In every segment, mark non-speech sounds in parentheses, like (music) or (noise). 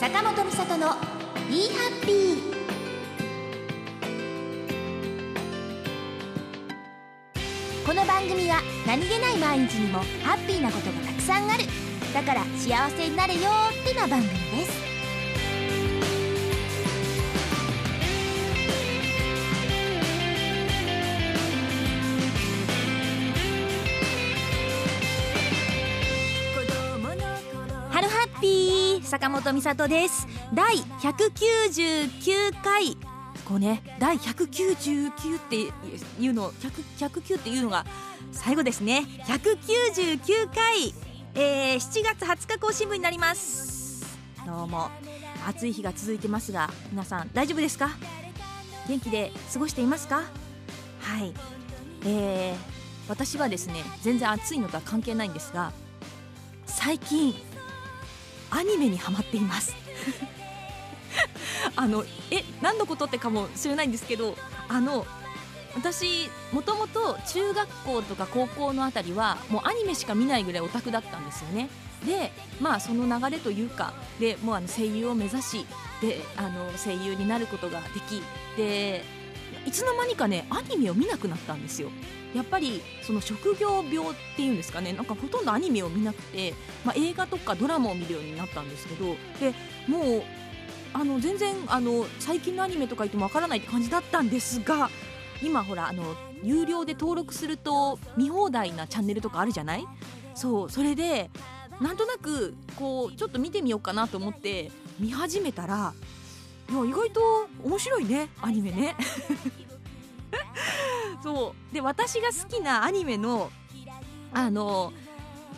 坂本美里の「ビーハッピー」この番組は何気ない毎日にもハッピーなことがたくさんある。だから幸せになれよってな番組です。坂本美里です。第199回。こうね。第199っていうの109っていうのが最後ですね。199回、えー、7月20日更新分になります。どうも。暑い日が続いてますが皆さん大丈夫ですか？元気で過ごしていますか？はい。えー、私はですね全然暑いのとは関係ないんですが最近アニメにハマっています。(laughs) あのえ何のことってかもしれないんですけどあの私もともと中学校とか高校のあたりはもうアニメしか見ないぐらいオタクだったんですよね。でまあその流れというかでもうあの声優を目指しであの声優になることができでいつの間にかねアニメを見なくなったんですよ。やっぱりその職業病っていうんですかね。なんかほとんどアニメを見なくて、まあ、映画とかドラマを見るようになったんですけどでもうあの全然あの最近のアニメとか言ってもわからないって感じだったんですが今ほらあの有料で登録すると見放題なチャンネルとかあるじゃない？そうそれでなんとなくこうちょっと見てみようかなと思って見始めたらいや意外と面白いねアニメね。(laughs) そう。で私が好きなアニメのあの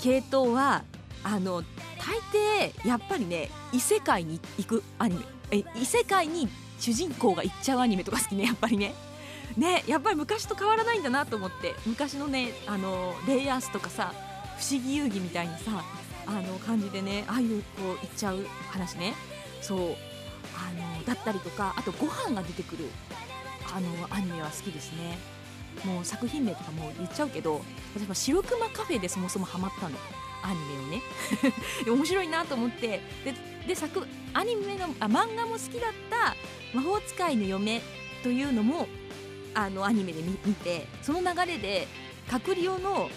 系統はあの大抵やっぱりね異世界に行くアニメ。え異世界に主人公が行っちゃうアニメとか好きねやっぱりね。ねやっぱり昔と変わらないんだなと思って。昔のねあのレイヤースとかさ不思議遊戯みたいにさあの感じでねああいうこう行っちゃう話ね。そうあのだったりとかあとご飯が出てくるあのアニメは好きですね。もう作品名とかも言っちゃうけど私は白熊カフェでそもそもハマったの。アニメをね。(laughs) 面白いなと思って。でで作アニメのあ漫画も好きだった「魔法使いの嫁」というのもあのアニメで見てその流れで「カクリオの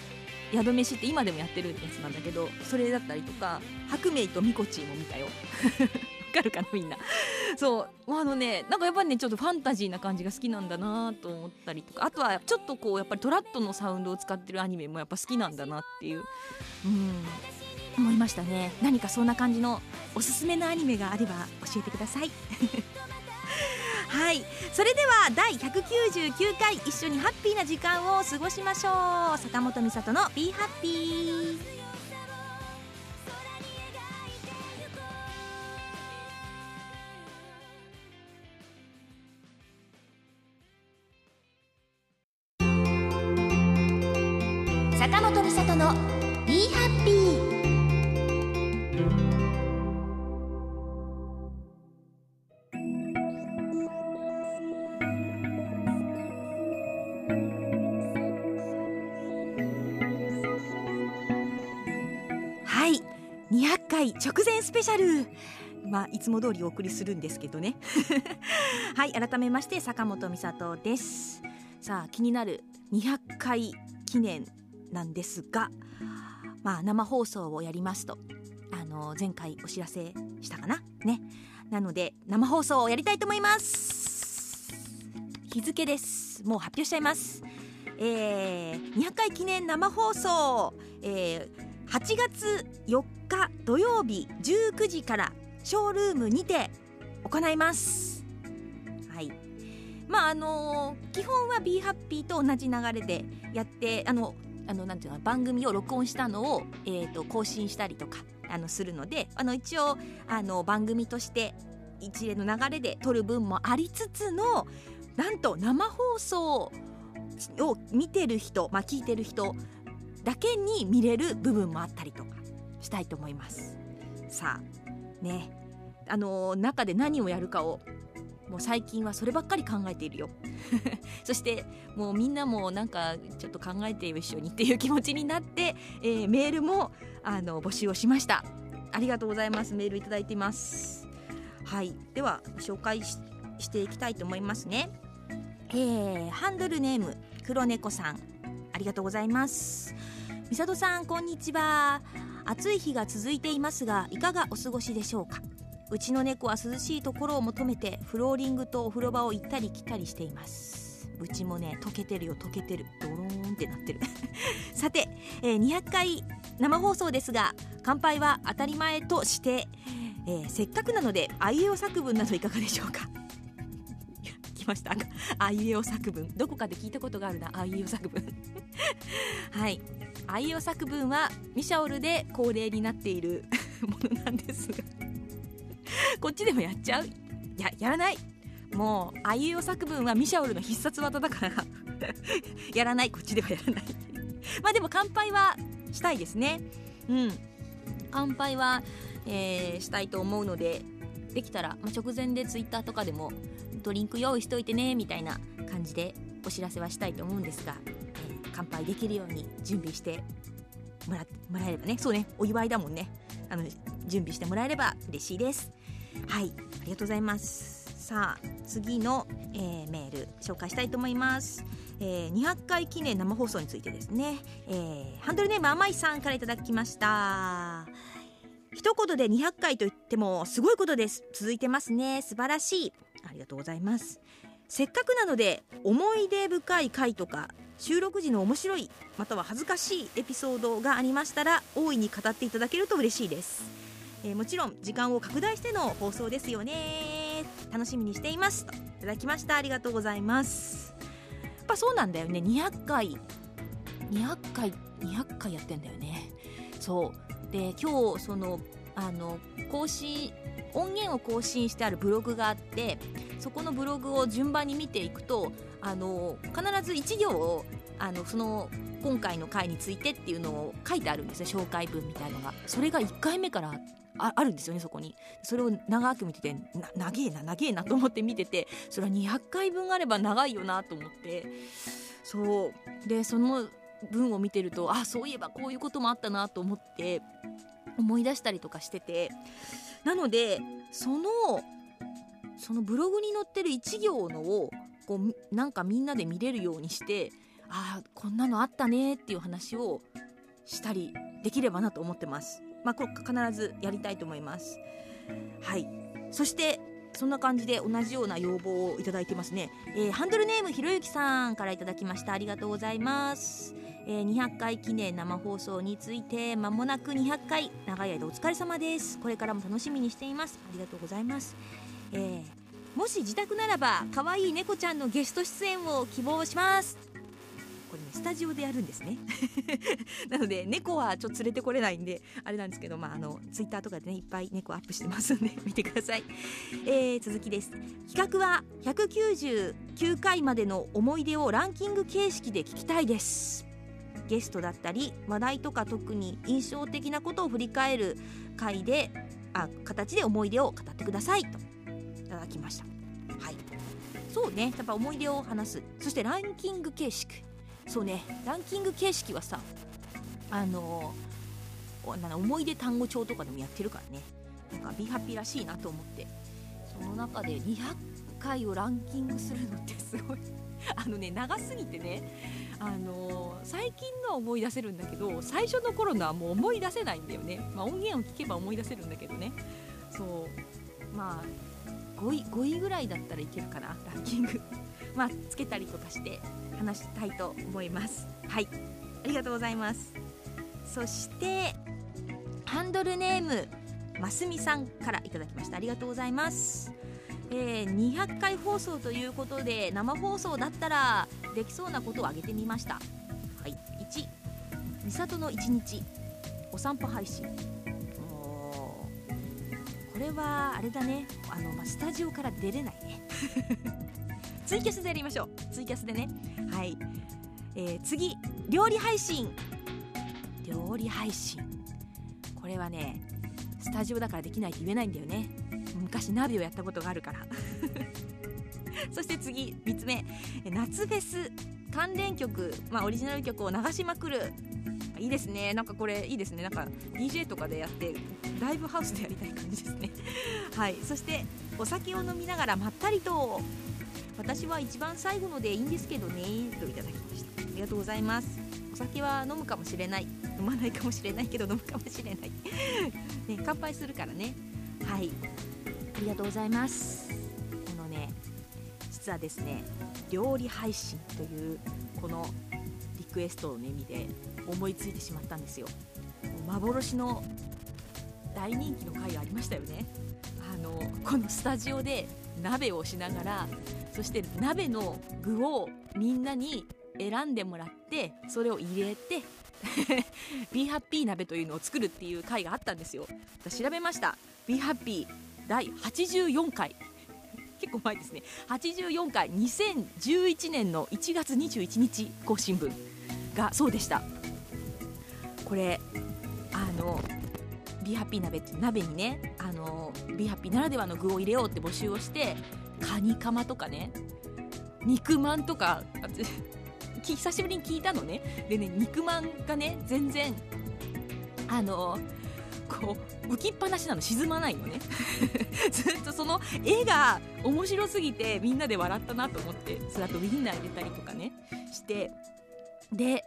宿飯」って今でもやってるやつなんだけどそれだったりとか「白明とミコチー」も見たよ。(laughs) わかるかなみんな。(laughs) そう。あのねなんかやっぱりねちょっとファンタジーな感じが好きなんだなと思ったりとか。あとはちょっとこうやっぱりトラットのサウンドを使ってるアニメもやっぱ好きなんだなっていう。うん。思いましたね。何かそんな感じのおすすめのアニメがあれば教えてください。(laughs) はい。それでは第199回一緒にハッピーな時間を過ごしましょう。坂本美里の「Be の「Be Happy」はい200回直前スペシャル。まあいつも通りお送りするんですけどね。(laughs) はい改めまして坂本美里です。さあ気になる200回記念なんですがまあ生放送をやりますとあの前回お知らせしたかな？ね。なので生放送をやりたいと思います。日付です。もう発表しちゃいます。えー、200回記念生放送、えー、8月4日土曜日19時からショールームにて行います。はい。まああのー基本は b ハッピーと同じ流れでやってあのあのなんていうの番組を録音したのを、えー、と更新したりとかあのするのであの一応あの番組として一連の流れで撮る分もありつつのなんと生放送を見てる人、まあ、聞いてる人だけに見れる部分もあったりとかしたいと思います。さあね。あの中で何をやるかをもう最近はそればっかり考えているよ。(laughs) そしてもうみんなもなんかちょっと考えて一緒にっていう気持ちになって、えーメールもあの募集をしました。ありがとうございます。メールいただいています。はい。では紹介していきたいと思いますね。えー、ハンドルネーム黒猫さん。ありがとうございます。みさとさんこんにちは。暑い日が続いていますがいかがお過ごしでしょうか？うちの猫は涼しいところを求めてフローリングとお風呂場を行ったり来たりしています。うちもね溶けてるよ溶けてる。ドローンってなってる。(laughs) さて、えー、200回生放送ですが乾杯は当たり前として、えー、せっかくなのであいうえお作文などいかがでしょうか？(laughs) 来ました。あいうえお作文。どこかで聞いたことがあるな。あいうえお作文。(laughs) はい。あいうえお作文はミシャオルで恒例になっているものなんですが。こっちでもやっちゃう？ややらない？もうあいうお作文はミシャオルの必殺技だから。(laughs) やらない。こっちではやらない。まあでも乾杯はしたいですね。うん。乾杯は、えー、したいと思うのでできたら、まあ、直前でツイッターとかでもドリンク用意しといてねみたいな感じでお知らせはしたいと思うんですが、えー、乾杯できるように準備してもらもらえればね。そうね。お祝いだもんね。あの準備してもらえれば嬉しいです。はいありがとうございます。さあ次の、えー、メール紹介したいと思います。えー、200回記念生放送についてですね、えー、ハンドルネーム甘いさんからいただきました。一言で200回と言ってもすごいことです。続いてますね。素晴らしい。ありがとうございます。せっかくなので思い出深い回とか収録時の面白いまたは恥ずかしいエピソードがありましたら大いに語っていただけると嬉しいです、えー、もちろん時間を拡大しての放送ですよね。楽しみにしています。といただきました。ありがとうございます。やっぱそうなんだよね。200回。200回200回やってんだよね。そう。で今日そのあの更新音源を更新してあるブログがあってそこのブログを順番に見ていくとあの必ず1行をあのその今回の回についてっていうのを書いてあるんですね。紹介文みたいのが。それが1回目からああるんですよねそこに。それを長く見ててな長えな長えなと思って見ててそれは200回分あれば長いよなと思って。そう。でその文を見てるとあそういえばこういうこともあったなと思って思い出したりとかしてて。なのでそのそのブログに載ってる1行のをこうなんかみんなで見れるようにしてああこんなのあったねっていう話をしたりできればなと思ってます。まあ、これ必ずやりたいと思います。はい。そしてそんな感じで同じような要望をいただいてますね、えー、ハンドルネームひろゆきさんからいただきました。ありがとうございます。えー、200回記念生放送について間もなく200回長い間お疲れ様です。これからも楽しみにしています。ありがとうございます、えー、もし自宅ならば可愛い猫ちゃんのゲスト出演を希望します。スタジオでやるんですね。(laughs) なので猫はちょっと連れてこれないんであれなんですけどまああのツイッターとかでねいっぱい猫アップしてますんで (laughs) 見てください、えー、続きです。企画は199回までの思い出をランキング形式で聞きたいです。ゲストだったり話題とか特に印象的なことを振り返る回であ形で思い出を語ってくださいといただきました。はい。そうね。やっぱ思い出を話す。そしてランキング形式。そうねランキング形式はさあのな思い出単語帳とかでもやってるからね。なんかビハピらしいなと思って。その中で200回をランキングするのってすごい。(laughs) あのね長すぎてねあの最近のは思い出せるんだけど最初の頃のはもう思い出せないんだよね、まあ、音源を聞けば思い出せるんだけどね。そう。まあ5位 ,5 位ぐらいだったらいけるかなランキング。まあつけたりとかして話したいと思います。はい。ありがとうございます。そしてハンドルネームますみさんからいただきました。ありがとうございます。えー、200回放送ということで生放送だったらできそうなことを挙げてみました。はい。1美里の1日お散歩配信。これはあれだね。あの、まあ、スタジオから出れないね。ツイキャスでやりましょう。ツイキャスでね。はい、えー、次料理配信。料理配信。これはねスタジオだからできないって言えないんだよね。昔ナビをやったことがあるから。(laughs) そして次3つ目。夏フェス関連曲、まあ、オリジナル曲を流しまくる。いいですね。なんかこれいいですね。なんか DJ とかでやってライブハウスでやりたい感じですね。はい。そしてお酒を飲みながらまったりと。私は一番最後のでいいんですけどねといただきました。ありがとうございます。お酒は飲むかもしれない。飲まないかもしれないけど飲むかもしれない。(laughs) ね乾杯するからね。はい。ありがとうございます。このね実はですね料理配信というこのリクエストをね見て思いついてしまったんですよ。幻の大人気の回がありましたよね。あのこのスタジオで鍋をしながらそして鍋の具をみんなに選んでもらってそれを入れて (laughs) Be Happy 鍋というのを作るっていう回があったんですよ。調べました。Be Happy 第84回。結構前ですね。84回2011年の1月21日更新分がそうでした。これあのビーハッピー鍋って鍋にねあのビーハッピーならではの具を入れようって募集をしてカニカマとかね。肉まんとか久しぶりに聞いたのね。でね肉まんがね全然あのこう浮きっぱなしなの。沈まないのね。(laughs) ずっとその絵が面白すぎてみんなで笑ったなと思ってそれあとウインナー入れたりとかねしてで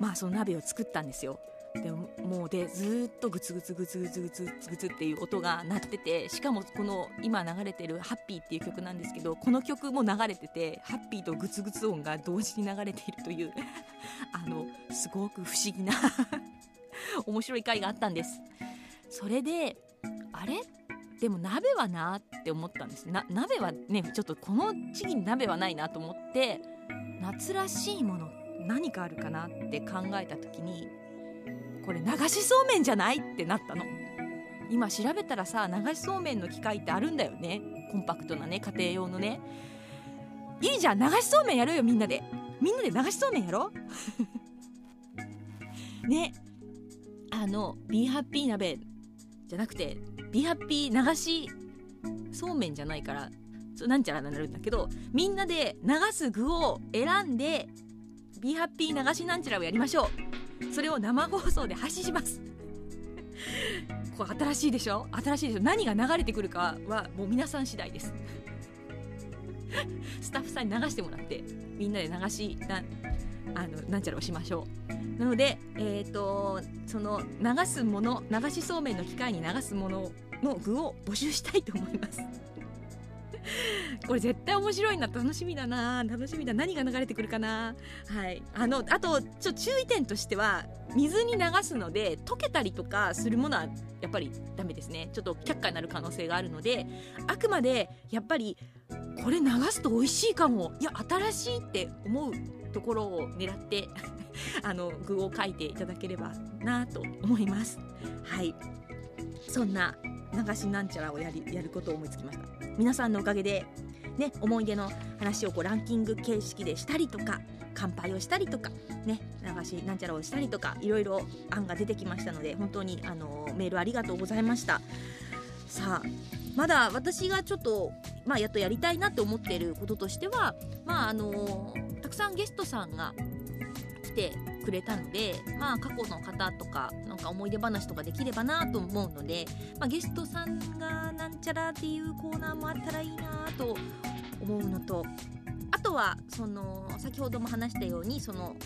まあその鍋を作ったんですよ。でもうでずっとグツグツグツグツグツグツっていう音が鳴っててしかもこの今流れてる「ハッピーっていう曲なんですけどこの曲も流れててハッピーとグツグツ音が同時に流れているという (laughs) あのすごく不思議な (laughs) 面白い回があったんです。それであれ？でも鍋はなって思ったんですな鍋はねちょっとこの時期に鍋はないなと思って夏らしいもの何かあるかなって考えた時にこれ流しそうめんじゃないってなったの。今調べたらさ流しそうめんの機械ってあるんだよね。コンパクトなね家庭用のね。いいじゃん流しそうめんやろうよみんなで。みんなで流しそうめんやろ？(laughs) ね。あのビーハッピー鍋じゃなくてビーハッピー流しそうめんじゃないからなんちゃらになるんだけどみんなで流す具を選んでビーハッピー流しなんちゃらをやりましょう。それを生放送で配信します。(laughs) これ新しいでしょ？新しいでしょ？何が流れてくるかはもう皆さん次第です。(laughs) スタッフさんに流してもらってみんなで流しなあのなんちゃらをしましょう。なので、えーと、その流すもの流しそうめんの機械に流すものの具を募集したいと思います。(laughs) これ絶対面白いな楽しみだな。楽しみだ。何が流れてくるかな。はい。あのあとちょ注意点としては水に流すので溶けたりとかするものはやっぱりダメですね。ちょっと却下になる可能性があるのであくまでやっぱりこれ流すと美味しいかも。いや新しいって思うところを狙って (laughs) あの具を書いていただければなと思います。はい。そんな流しなんちゃらをやりやることを思いつきました。皆さんのおかげでね思い出の話をこうランキング形式でしたりとか乾杯をしたりとかね流しなんちゃらをしたりとかいろいろ案が出てきましたので本当にあのメールありがとうございました。さあまだ私がちょっと、まあ、やっとやりたいなと思っていることとしては、まあ、あのたくさんゲストさんが来てくれたので、まあ、過去の方とかなんか思い出話とかできればなと思うので、まあ、ゲストさんがなんちゃらっていうコーナーもあったらいいなと思うのとあとはその先ほども話したようにその、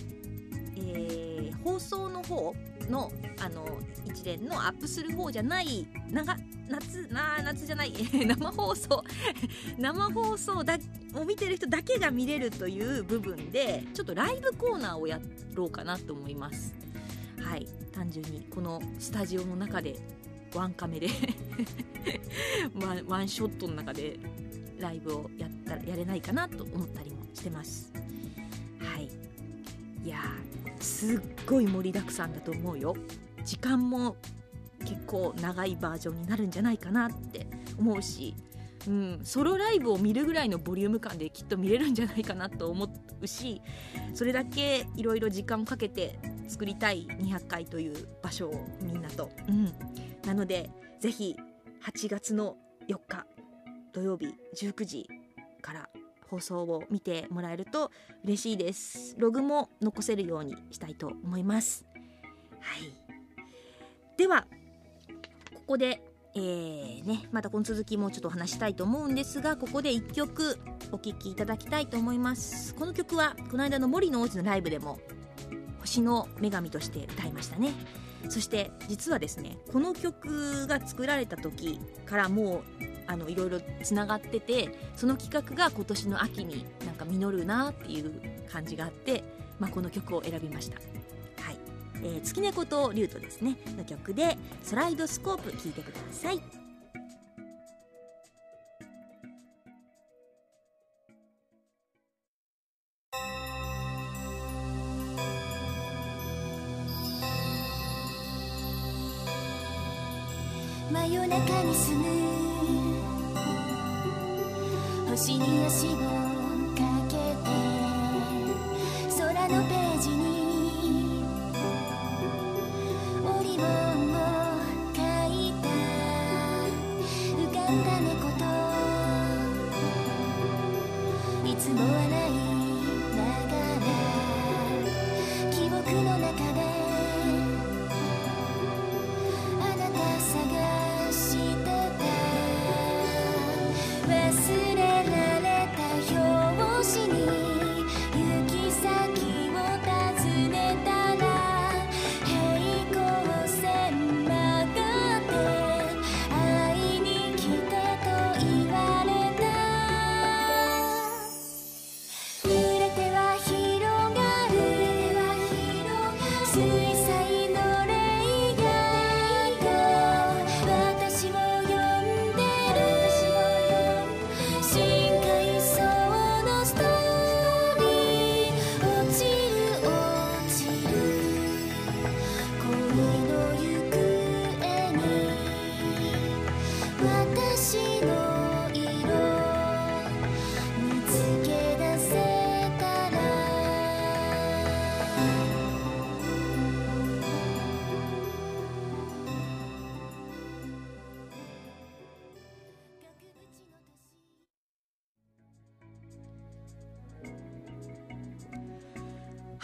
えー、放送の方のあの一連のアップする方じゃない長夏な夏じゃない (laughs) 生放送 (laughs) 生放送だを見てる人だけが見れるという部分でちょっとライブコーナーをやろうかなと思います。はい。単純にこのスタジオの中でワンカメで (laughs) ワンショットの中でライブをやったらやれないかなと思ったりもしてます。いやすっごい盛りだくさんだと思うよ。時間も結構長いバージョンになるんじゃないかなって思うし、うん、ソロライブを見るぐらいのボリューム感できっと見れるんじゃないかなと思うしそれだけいろいろ時間をかけて作りたい200回という場所をみんなと、うん、なのでぜひ8月の4日土曜日19時から放送を見てもらえると嬉しいです。ログも残せるようにしたいと思います。はい。ではここでえーね、またこの続きもちょっとお話したいと思うんですがここで1曲お聴きいただきたいと思います。この曲はこの間の森の王子のライブでも星の女神として歌いましたね。そして実はですねこの曲が作られた時からもうあのいろいろつながっててその企画が今年の秋になんか実るなっていう感じがあって、まあ、この曲を選びました。はい。えー、月猫と竜とですね。の曲で「スライドスコープ」聴いてください。真夜中に住む星に足をかけて空のページ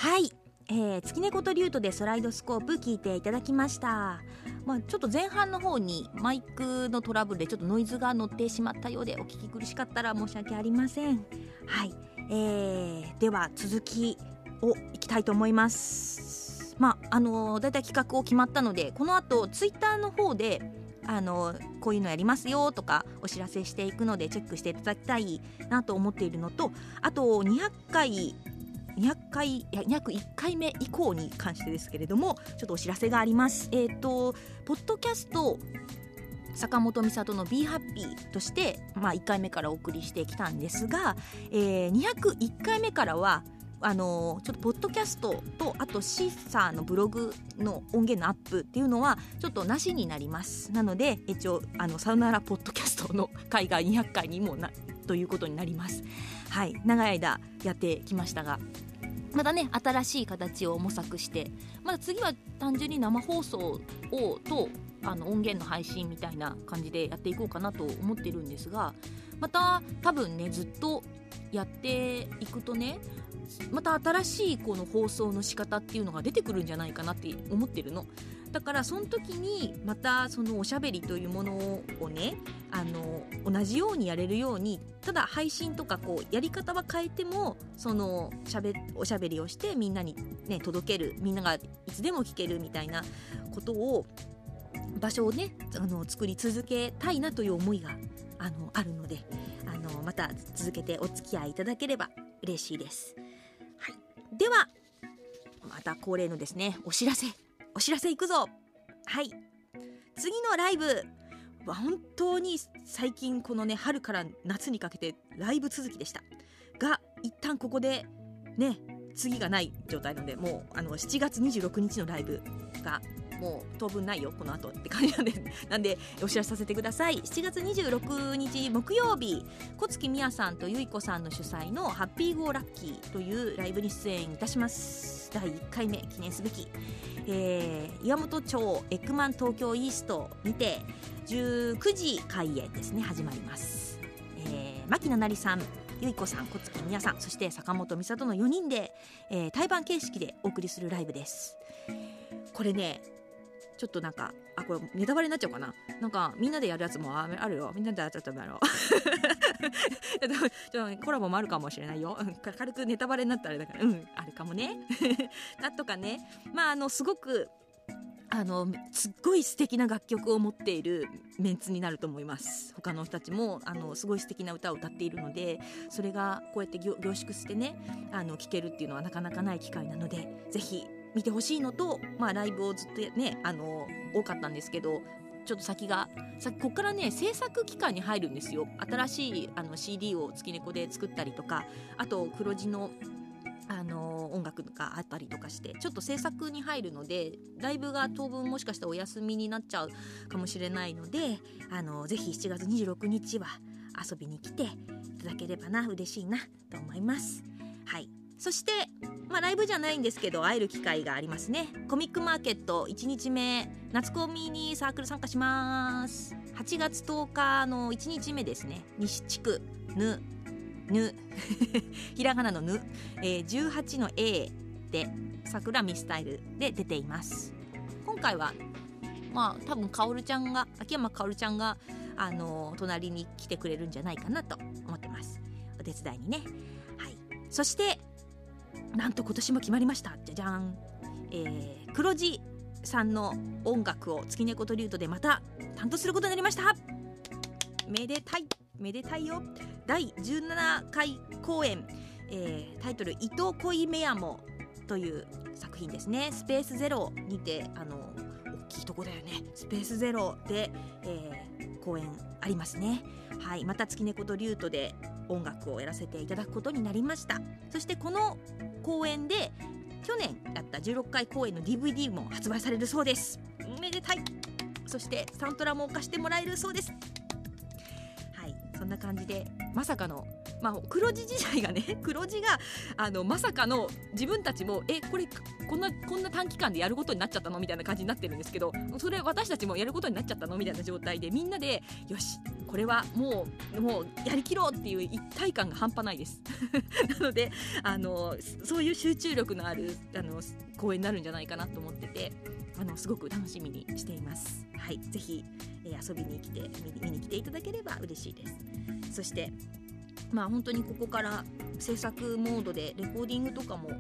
はい、えー、月猫と竜とでスライドスコープ聞いていただきました。まあ、ちょっと前半の方にマイクのトラブルでちょっとノイズが乗ってしまったようでお聞き苦しかったら申し訳ありません。はい、えー、では続きをいきたいと思います。まああのだいたい企画を決まったのでこの後ツイッターの方であのこういうのやりますよとかお知らせしていくのでチェックしていただきたいなと思っているのとあと200回回いや201回目以降に関してですけれどもちょっとお知らせがあります。えっ、とポッドキャスト坂本美里の「BeHappy」として、まあ、1回目からお送りしてきたんですが、えー201回目からはあのちょっとポッドキャストとあとシーサーのブログの音源のアップっていうのはちょっとなしになります。なので一応あのさよならポッドキャストの回が200回にもなということになります。はい。長い間やってきましたがまたね新しい形を模索してまだ次は単純に生放送をとあの音源の配信みたいな感じでやっていこうかなと思ってるんですがまた多分ねずっとやっていくとねまた新しいこの放送の仕方っていうのが出てくるんじゃないかなって思ってるの。だからその時にまたそのおしゃべりというものをねあの同じようにやれるようにただ配信とかこうやり方は変えてもそのしゃべおしゃべりをしてみんなに、ね、届けるみんながいつでも聞けるみたいなことを場所をねあの作り続けたいなという思いがあのあるのであのまた続けてお付き合いいただければ嬉しいです。はい、ではまた恒例のですねお知らせお知らせいくぞ。はい。次のライブ。は本当に最近このね春から夏にかけてライブ続きでした。が一旦ここでね次がない状態なのでもうあの7月26日のライブがもう当分ないよこの後って感じなんでなんでお知らせさせてください。7月26日木曜日小月美也さんとゆいこさんの主催の「ハッピーゴーラッキー」というライブに出演いたします。第1回目記念すべき、えー岩本町エッグマン東京イーストにて19時開演ですね始まります、えー、牧野成さんゆいこさん小月美也さんそして坂本美里の4人で、えー対バン形式でお送りするライブです。これねちょっとなんかあこれネタバレになっちゃうかな？なんかみんなでやるやつもああるよ。みんなでやっちゃったやろ。う (laughs) ちょっとコラボもあるかもしれないよ。うん軽くネタバレになったらあれだから。うんあるかもね。(laughs) なんとかね。まああのすごくあのすっごい素敵な楽曲を持っているメンツになると思います。他の人たちもあのすごい素敵な歌を歌っているのでそれがこうやって凝凝縮してねあの聴けるっていうのはなかなかない機会なのでぜひ見てほしいのと、まあ、ライブをずっとねあの多かったんですけどちょっと先がさここからね制作期間に入るんですよ新しいあの CD を月猫で作ったりとかあと黒字のあの音楽があったりとかしてちょっと制作に入るのでライブが当分もしかしたらお休みになっちゃうかもしれないのであのぜひ7月26日は遊びに来ていただければな嬉しいなと思います。はいそして、まあ、ライブじゃないんですけど会える機会がありますね。コミックマーケット1日目夏コミにサークル参加します。8月10日の1日目ですね。西地区ぬぬ。(laughs) ひらがなのぬ、えー、18の A で桜ミスタイルで出ています。今回はまあ多分かおるちゃんが秋山かおるちゃんがあのー隣に来てくれるんじゃないかなと思ってます。お手伝いにね。はい。そしてなんと今年も決まりました。じゃじゃん、えー、黒字さんの音楽を月猫とリュートでまた担当することになりました。めでたい。めでたいよ。第17回公演、えータイトル「伊藤恋メアモ」という作品ですね。スペースゼロにてあの大きいとこだよね。スペースゼロで、えー公演ありますね。はい。また月猫とリュートで音楽をやらせていただくことになりました。そしてこの公演で去年やった16回公演の DVD も発売されるそうです。めでたい。そしてサントラも貸してもらえるそうです。はい。そんな感じでまさかのまあ黒字時代がね (laughs) 黒字があのまさかの自分たちもえこれこんなこんな短期間でやることになっちゃったの？みたいな感じになってるんですけどそれ私たちもやることになっちゃったの？みたいな状態でみんなでよしこれはもうもうやりきろうっていう一体感が半端ないです。(laughs) なのであのそういう集中力のあるあの公演になるんじゃないかなと思っててあのすごく楽しみにしています。はい。ぜひ、えー遊びに来て見に見に来ていただければ嬉しいです。そしてまあ本当にここから制作モードでレコーディングとかも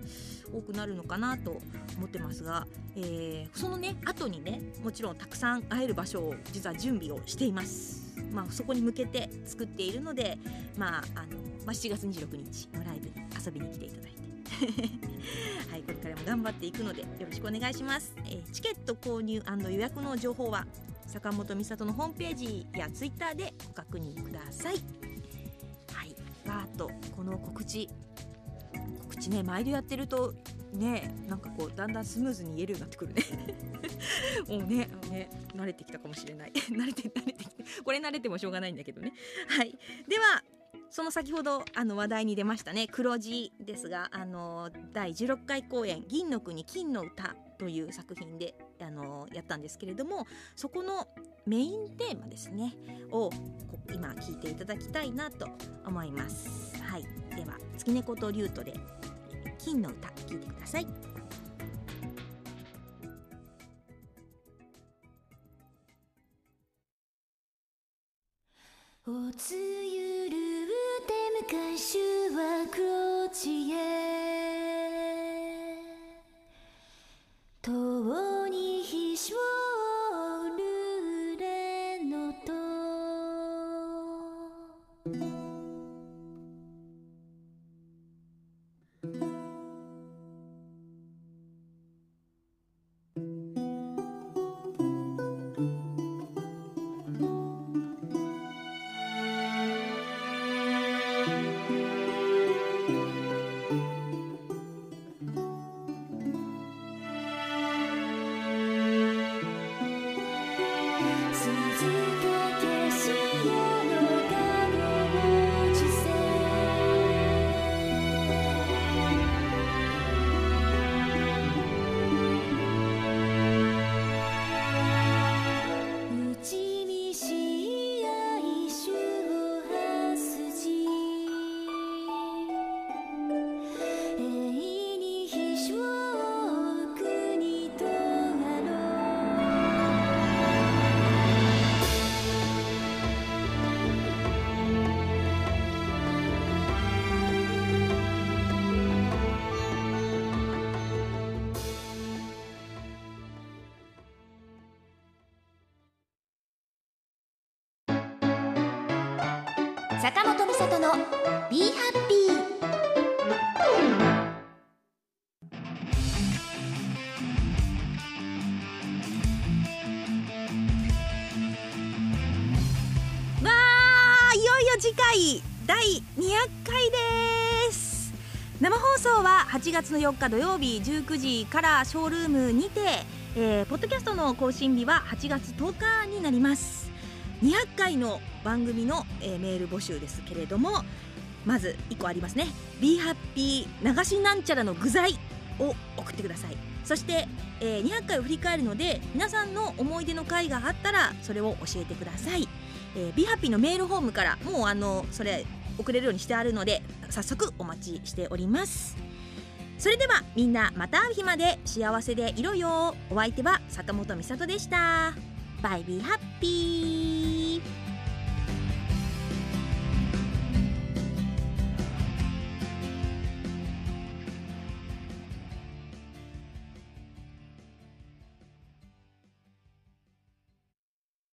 多くなるのかなと思ってますが、えーそのね後にねもちろんたくさん会える場所を実は準備をしています、まあ、そこに向けて作っているので、まああのまあ、7月26日のライブに遊びに来ていただいて。(laughs) はい、これからも頑張っていくのでよろしくお願いします、えーチケット購入予約の情報は坂本美里のホームページやツイッターでご確認ください。はい、バーッとこの告知。告知ね毎度やってるとねなんかこうだんだんスムーズに言えるようになってくるね。(laughs) もうねね慣れてきたかもしれない。(laughs) 慣れて慣れてきてこれ慣れてもしょうがないんだけどね。はい。ではその先ほどあの話題に出ましたね。黒字ですがあの第16回公演「銀の国金の歌」という作品であのやったんですけれどもそこのメインテーマですね。をこ今聞いていただきたいなと思います。はい。では月猫とリュートで金の歌聞いてください。おつゆるうて昔は黒地へ。遠にひしょるれのと。の「ビーハッピー」わーいよいよ次回第200回です。生放送は8月の4日土曜日19時からショールームにて、えーポッドキャストの更新日は8月10日になります。200回の番組の、えーメール募集ですけれどもまず1個ありますね「Be Happy 流しなんちゃらの具材」を送ってください。そして、えー200回を振り返るので皆さんの思い出の回があったらそれを教えてください。えー、ビハッピーのメールフォームからもうあのそれ送れるようにしてあるので早速お待ちしております。それではみんなまた会う日まで幸せでいろよお相手は坂本美里でした。バイビーハッピー